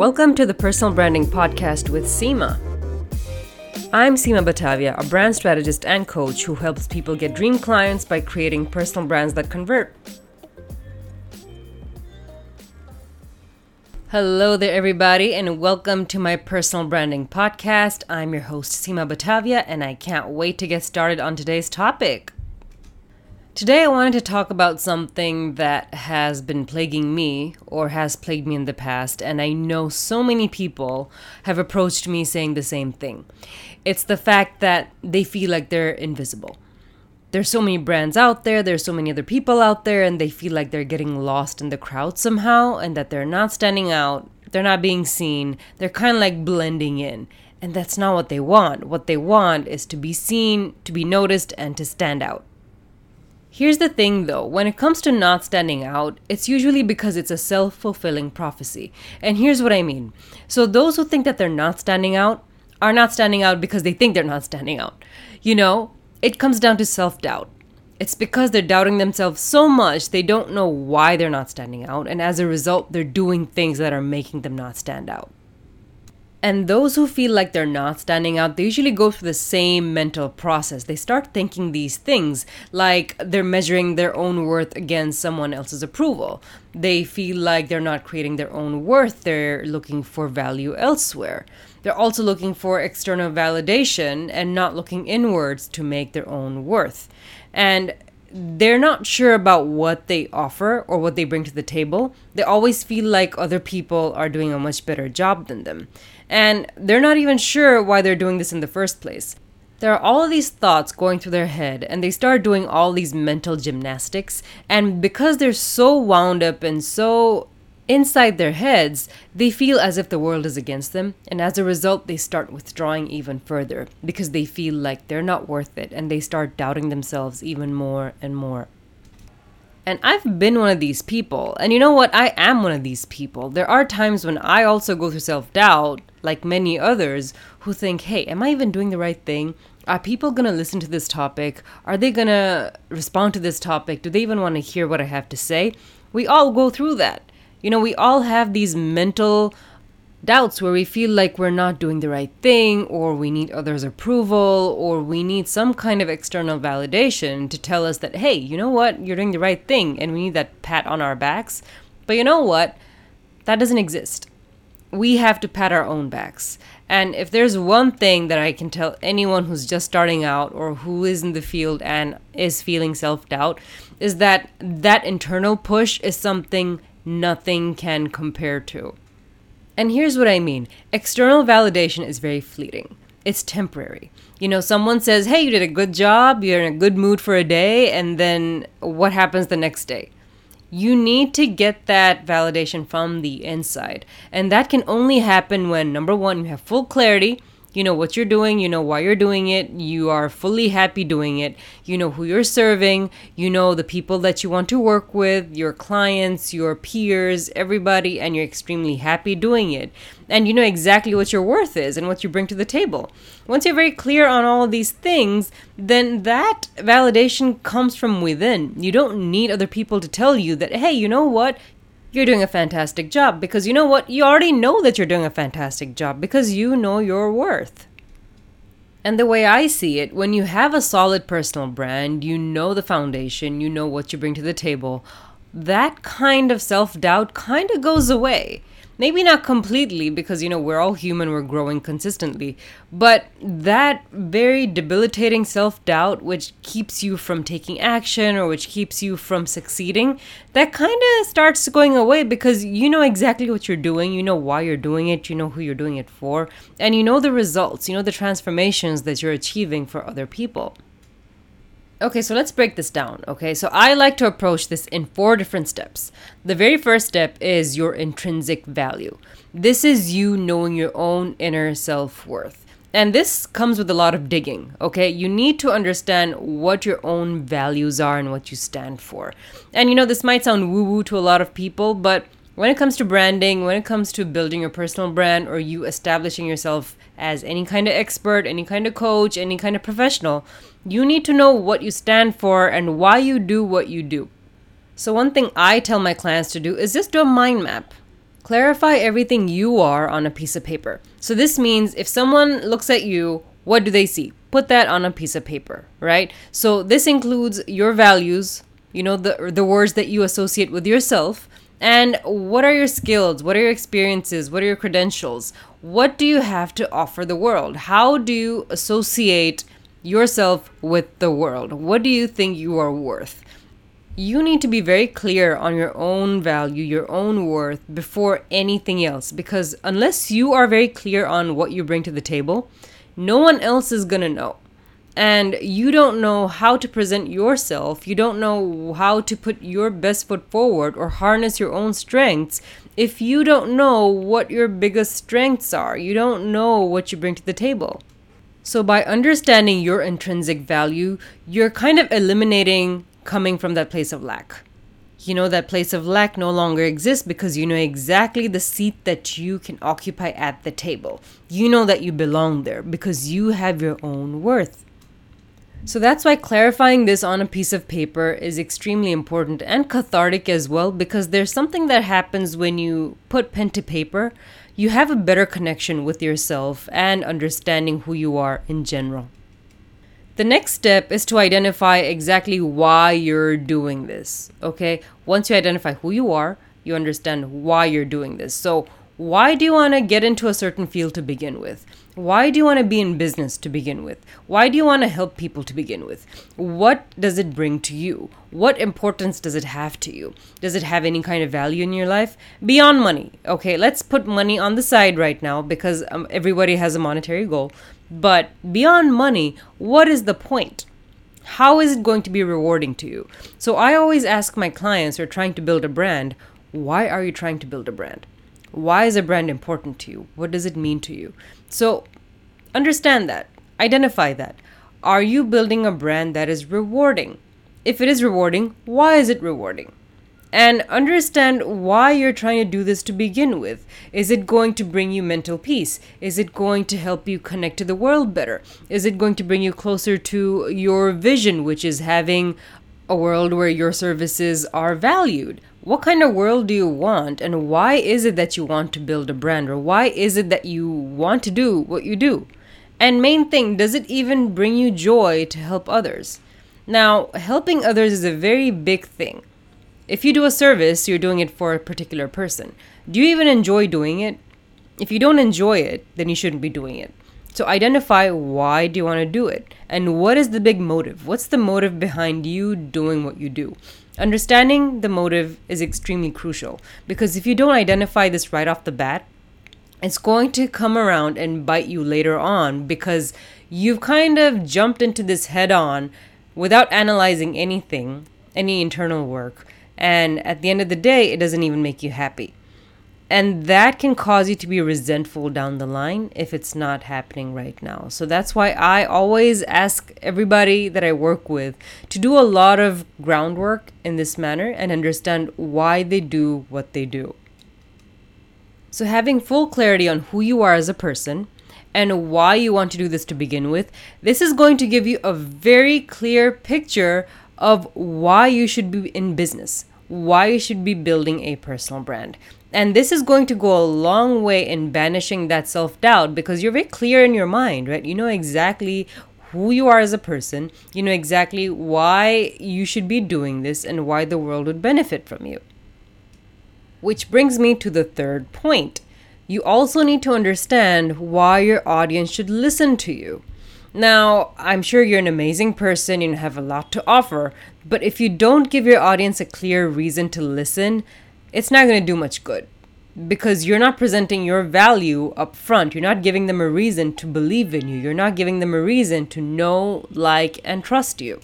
Welcome to the Personal Branding Podcast with Seema. I'm Seema Batavia, a brand strategist and coach who helps people get dream clients by creating personal brands that convert. Hello there, everybody, and welcome to my personal branding podcast. I'm your host, Seema Batavia, and I can't wait to get started on today's topic. Today, I wanted to talk about something that has been plaguing me or has plagued me in the past, and I know so many people have approached me saying the same thing. It's the fact that they feel like they're invisible there's so many brands out there, there's so many other people out there, and they feel like they're getting lost in the crowd somehow and that they're not standing out, they're not being seen, they're kind of like blending in. And that's not what they want. What they want is to be seen, to be noticed, and to stand out. Here's the thing though, when it comes to not standing out, it's usually because it's a self fulfilling prophecy. And here's what I mean. So, those who think that they're not standing out are not standing out because they think they're not standing out. You know, it comes down to self doubt. It's because they're doubting themselves so much they don't know why they're not standing out, and as a result, they're doing things that are making them not stand out. And those who feel like they're not standing out, they usually go through the same mental process. They start thinking these things like they're measuring their own worth against someone else's approval. They feel like they're not creating their own worth, they're looking for value elsewhere. They're also looking for external validation and not looking inwards to make their own worth. And they're not sure about what they offer or what they bring to the table. They always feel like other people are doing a much better job than them. And they're not even sure why they're doing this in the first place. There are all these thoughts going through their head, and they start doing all these mental gymnastics. And because they're so wound up and so inside their heads, they feel as if the world is against them, and as a result, they start withdrawing even further because they feel like they're not worth it and they start doubting themselves even more and more. And I've been one of these people, and you know what? I am one of these people. There are times when I also go through self doubt, like many others, who think, hey, am I even doing the right thing? Are people gonna listen to this topic? Are they gonna respond to this topic? Do they even wanna hear what I have to say? We all go through that. You know, we all have these mental doubts where we feel like we're not doing the right thing, or we need others' approval, or we need some kind of external validation to tell us that, hey, you know what, you're doing the right thing, and we need that pat on our backs. But you know what? That doesn't exist. We have to pat our own backs. And if there's one thing that I can tell anyone who's just starting out or who is in the field and is feeling self doubt, is that that internal push is something nothing can compare to. And here's what I mean external validation is very fleeting, it's temporary. You know, someone says, hey, you did a good job, you're in a good mood for a day, and then what happens the next day? You need to get that validation from the inside. And that can only happen when, number one, you have full clarity you know what you're doing, you know why you're doing it, you are fully happy doing it, you know who you're serving, you know the people that you want to work with, your clients, your peers, everybody, and you're extremely happy doing it. And you know exactly what your worth is and what you bring to the table. Once you're very clear on all of these things, then that validation comes from within. You don't need other people to tell you that, hey, you know what? You're doing a fantastic job because you know what? You already know that you're doing a fantastic job because you know your worth. And the way I see it, when you have a solid personal brand, you know the foundation, you know what you bring to the table, that kind of self doubt kind of goes away. Maybe not completely because, you know, we're all human, we're growing consistently. But that very debilitating self doubt, which keeps you from taking action or which keeps you from succeeding, that kind of starts going away because you know exactly what you're doing, you know why you're doing it, you know who you're doing it for, and you know the results, you know the transformations that you're achieving for other people. Okay, so let's break this down. Okay, so I like to approach this in four different steps. The very first step is your intrinsic value. This is you knowing your own inner self worth. And this comes with a lot of digging, okay? You need to understand what your own values are and what you stand for. And you know, this might sound woo woo to a lot of people, but when it comes to branding, when it comes to building your personal brand or you establishing yourself as any kind of expert, any kind of coach, any kind of professional, you need to know what you stand for and why you do what you do. So, one thing I tell my clients to do is just do a mind map clarify everything you are on a piece of paper. So this means if someone looks at you, what do they see? Put that on a piece of paper, right? So this includes your values, you know, the the words that you associate with yourself, and what are your skills? What are your experiences? What are your credentials? What do you have to offer the world? How do you associate yourself with the world? What do you think you are worth? You need to be very clear on your own value, your own worth before anything else because unless you are very clear on what you bring to the table, no one else is going to know. And you don't know how to present yourself, you don't know how to put your best foot forward or harness your own strengths if you don't know what your biggest strengths are. You don't know what you bring to the table. So, by understanding your intrinsic value, you're kind of eliminating coming from that place of lack. You know, that place of lack no longer exists because you know exactly the seat that you can occupy at the table. You know that you belong there because you have your own worth. So that's why clarifying this on a piece of paper is extremely important and cathartic as well because there's something that happens when you put pen to paper. You have a better connection with yourself and understanding who you are in general. The next step is to identify exactly why you're doing this. Okay, once you identify who you are, you understand why you're doing this. So, why do you want to get into a certain field to begin with? Why do you want to be in business to begin with? Why do you want to help people to begin with? What does it bring to you? What importance does it have to you? Does it have any kind of value in your life? Beyond money. Okay, let's put money on the side right now because um, everybody has a monetary goal. But beyond money, what is the point? How is it going to be rewarding to you? So I always ask my clients who are trying to build a brand, why are you trying to build a brand? Why is a brand important to you? What does it mean to you? So understand that, identify that. Are you building a brand that is rewarding? If it is rewarding, why is it rewarding? And understand why you're trying to do this to begin with. Is it going to bring you mental peace? Is it going to help you connect to the world better? Is it going to bring you closer to your vision, which is having a world where your services are valued? What kind of world do you want and why is it that you want to build a brand or why is it that you want to do what you do? And main thing does it even bring you joy to help others? Now helping others is a very big thing. If you do a service you're doing it for a particular person. Do you even enjoy doing it? If you don't enjoy it then you shouldn't be doing it. So identify why do you want to do it and what is the big motive? What's the motive behind you doing what you do Understanding the motive is extremely crucial because if you don't identify this right off the bat, it's going to come around and bite you later on because you've kind of jumped into this head on without analyzing anything, any internal work. And at the end of the day, it doesn't even make you happy. And that can cause you to be resentful down the line if it's not happening right now. So that's why I always ask everybody that I work with to do a lot of groundwork in this manner and understand why they do what they do. So, having full clarity on who you are as a person and why you want to do this to begin with, this is going to give you a very clear picture of why you should be in business, why you should be building a personal brand. And this is going to go a long way in banishing that self doubt because you're very clear in your mind, right? You know exactly who you are as a person, you know exactly why you should be doing this and why the world would benefit from you. Which brings me to the third point. You also need to understand why your audience should listen to you. Now, I'm sure you're an amazing person and have a lot to offer, but if you don't give your audience a clear reason to listen, it's not going to do much good because you're not presenting your value up front. You're not giving them a reason to believe in you. You're not giving them a reason to know, like, and trust you.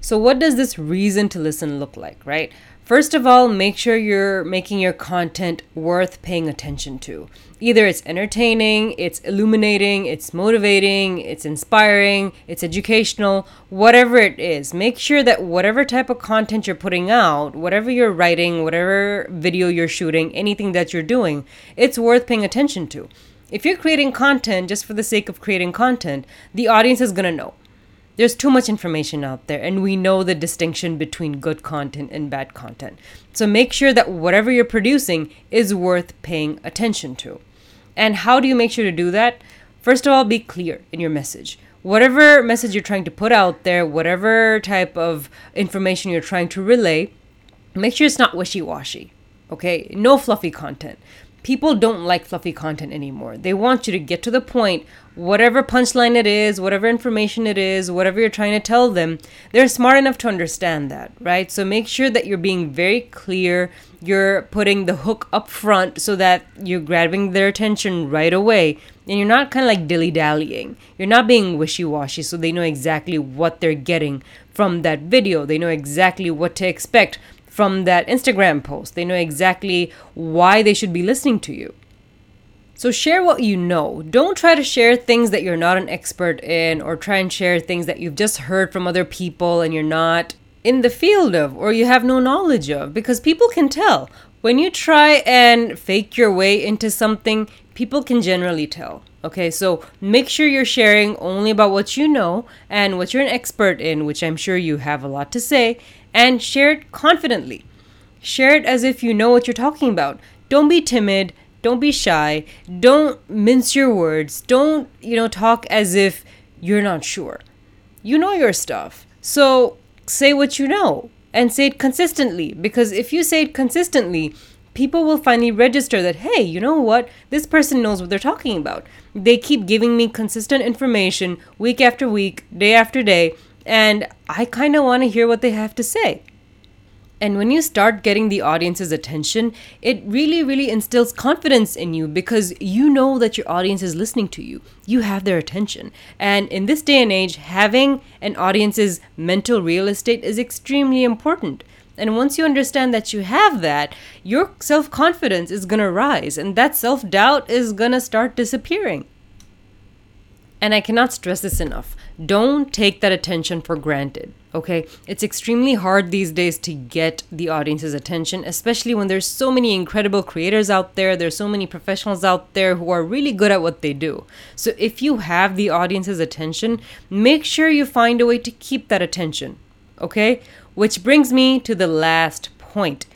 So, what does this reason to listen look like, right? First of all, make sure you're making your content worth paying attention to. Either it's entertaining, it's illuminating, it's motivating, it's inspiring, it's educational, whatever it is. Make sure that whatever type of content you're putting out, whatever you're writing, whatever video you're shooting, anything that you're doing, it's worth paying attention to. If you're creating content just for the sake of creating content, the audience is going to know There's too much information out there, and we know the distinction between good content and bad content. So make sure that whatever you're producing is worth paying attention to. And how do you make sure to do that? First of all, be clear in your message. Whatever message you're trying to put out there, whatever type of information you're trying to relay, make sure it's not wishy washy. Okay? No fluffy content people don't like fluffy content anymore. They want you to get to the point, whatever punchline it is, whatever information it is, whatever you're trying to tell them, they're smart enough to understand that, right? So make sure that you're being very clear, you're putting the hook up front so that you're grabbing their attention right away. And you're not kind of like dilly dallying. You're not being wishy washy, so they know exactly what they're getting from that video. They know exactly what to expect from that Instagram post. They know exactly why they should be listening to you. So share what you know. Don't try to share things that you're not an expert in or try and share things that you've just heard from other people and you're not in the field of or you have no knowledge of because people can tell. When you try and fake your way into something, people can generally tell. Okay, so make sure you're sharing only about what you know and what you're an expert in, which I'm sure you have a lot to say, and share it confidently. Share it as if you know what you're talking about. Don't be timid, don't be shy, don't mince your words, don't, you know, talk as if you're not sure. You know your stuff. So say what you know and say it consistently because if you say it consistently, people will finally register that, hey, you know what? This person knows what they're talking about. They keep giving me consistent information week after week, day after day, and I kind of want to hear what they have to say. And when you start getting the audience's attention, it really, really instills confidence in you because you know that your audience is listening to you. You have their attention. And in this day and age, having an audience's mental real estate is extremely important. And once you understand that you have that, your self confidence is going to rise and that self doubt is going to start disappearing. And I cannot stress this enough. Don't take that attention for granted, okay? It's extremely hard these days to get the audience's attention, especially when there's so many incredible creators out there, there's so many professionals out there who are really good at what they do. So if you have the audience's attention, make sure you find a way to keep that attention, okay? Which brings me to the last point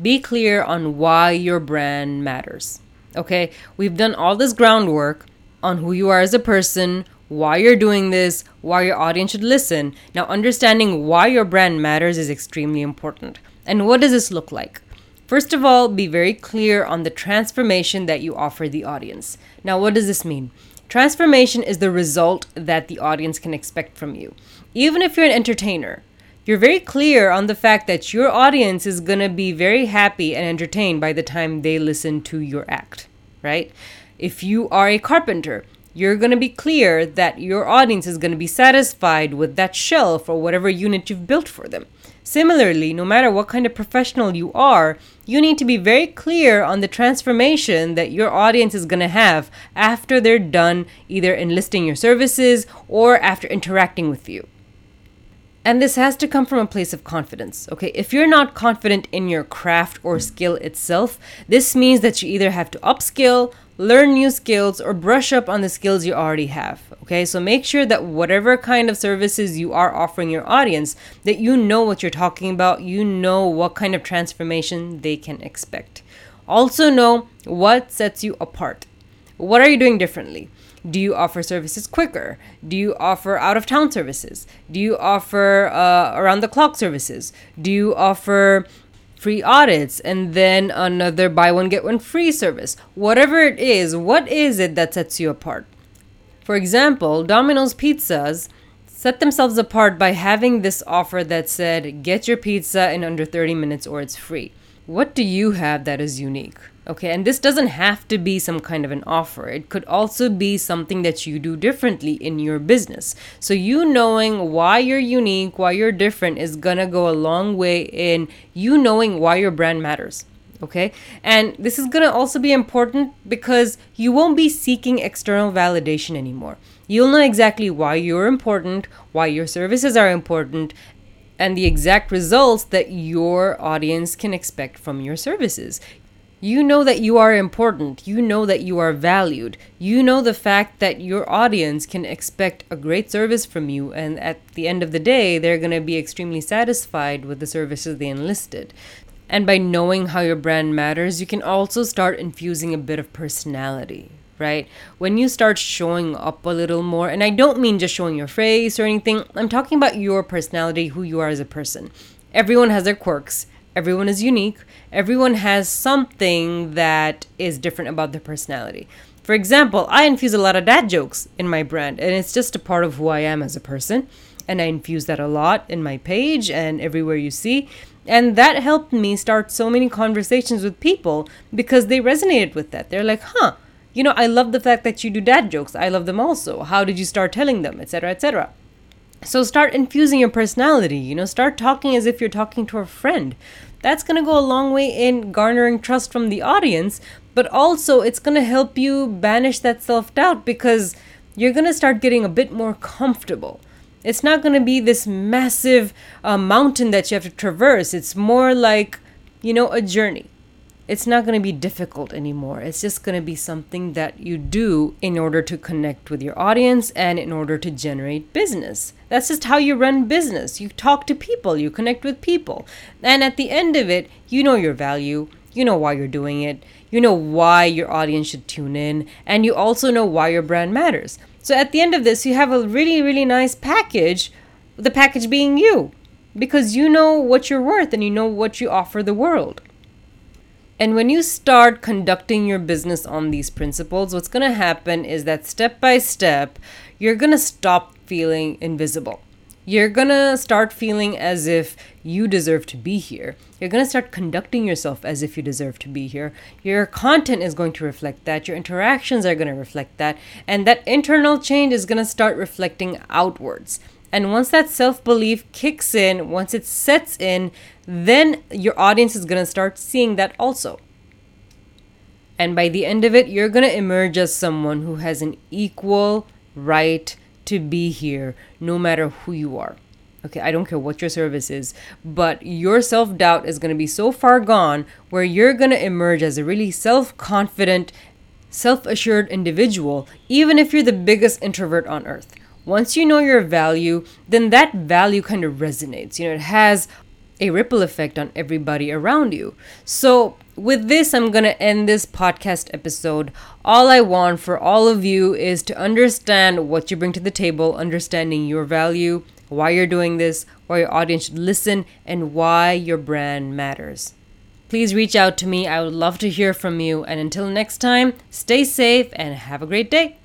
be clear on why your brand matters. Okay, we've done all this groundwork on who you are as a person, why you're doing this, why your audience should listen. Now, understanding why your brand matters is extremely important. And what does this look like? First of all, be very clear on the transformation that you offer the audience. Now, what does this mean? Transformation is the result that the audience can expect from you. Even if you're an entertainer, you're very clear on the fact that your audience is going to be very happy and entertained by the time they listen to your act, right? If you are a carpenter, you're going to be clear that your audience is going to be satisfied with that shelf or whatever unit you've built for them. Similarly, no matter what kind of professional you are, you need to be very clear on the transformation that your audience is going to have after they're done either enlisting your services or after interacting with you. And this has to come from a place of confidence. Okay, if you're not confident in your craft or skill itself, this means that you either have to upskill, learn new skills, or brush up on the skills you already have. Okay, so make sure that whatever kind of services you are offering your audience, that you know what you're talking about, you know what kind of transformation they can expect. Also, know what sets you apart. What are you doing differently? Do you offer services quicker? Do you offer out of town services? Do you offer uh, around the clock services? Do you offer free audits and then another buy one get one free service? Whatever it is, what is it that sets you apart? For example, Domino's Pizzas set themselves apart by having this offer that said, get your pizza in under 30 minutes or it's free. What do you have that is unique? Okay, and this doesn't have to be some kind of an offer. It could also be something that you do differently in your business. So, you knowing why you're unique, why you're different is gonna go a long way in you knowing why your brand matters. Okay, and this is gonna also be important because you won't be seeking external validation anymore. You'll know exactly why you're important, why your services are important, and the exact results that your audience can expect from your services You know that you are important. You know that you are valued. You know the fact that your audience can expect a great service from you, and at the end of the day, they're going to be extremely satisfied with the services they enlisted. And by knowing how your brand matters, you can also start infusing a bit of personality, right? When you start showing up a little more, and I don't mean just showing your face or anything, I'm talking about your personality, who you are as a person. Everyone has their quirks Everyone is unique. Everyone has something that is different about their personality. For example, I infuse a lot of dad jokes in my brand, and it's just a part of who I am as a person. And I infuse that a lot in my page and everywhere you see. And that helped me start so many conversations with people because they resonated with that. They're like, huh, you know, I love the fact that you do dad jokes. I love them also. How did you start telling them, etc., etc. So start infusing your personality, you know, start talking as if you're talking to a friend that's going to go a long way in garnering trust from the audience, but also it's going to help you banish that self doubt because you're going to start getting a bit more comfortable. It's not going to be this massive uh, mountain that you have to traverse. It's more like, you know, a journey it's not going to be difficult anymore. It's just going to be something that you do in order to connect with your audience and in order to generate business. That's just how you run business. You talk to people, you connect with people. And at the end of it, you know your value, you know why you're doing it, you know why your audience should tune in, and you also know why your brand matters. So at the end of this, you have a really, really nice package, the package being you, because you know what you're worth and you know what you offer the world. And when you start conducting your business on these principles, what's going to happen is that step by step, you're going to stop feeling invisible. You're going to start feeling as if you deserve to be here. You're going to start conducting yourself as if you deserve to be here. Your content is going to reflect that. Your interactions are going to reflect that. And that internal change is going to start reflecting outwards. And once that self belief kicks in, once it sets in, then your audience is going to start seeing that also. And by the end of it, you're going to emerge as someone who has an equal right to be here, no matter who you are. Okay, I don't care what your service is, but your self doubt is going to be so far gone where you're going to emerge as a really self confident, self assured individual, even if you're the biggest introvert on earth once you know your value, then that value kind of resonates. You know, it has a ripple effect on everybody around you. So, with this, I'm going to end this podcast episode. All I want for all of you is to understand what you bring to the table, understanding your value, why you're doing this, why your audience should listen, and why your brand matters. Please reach out to me. I would love to hear from you. And until next time, stay safe and have a great day.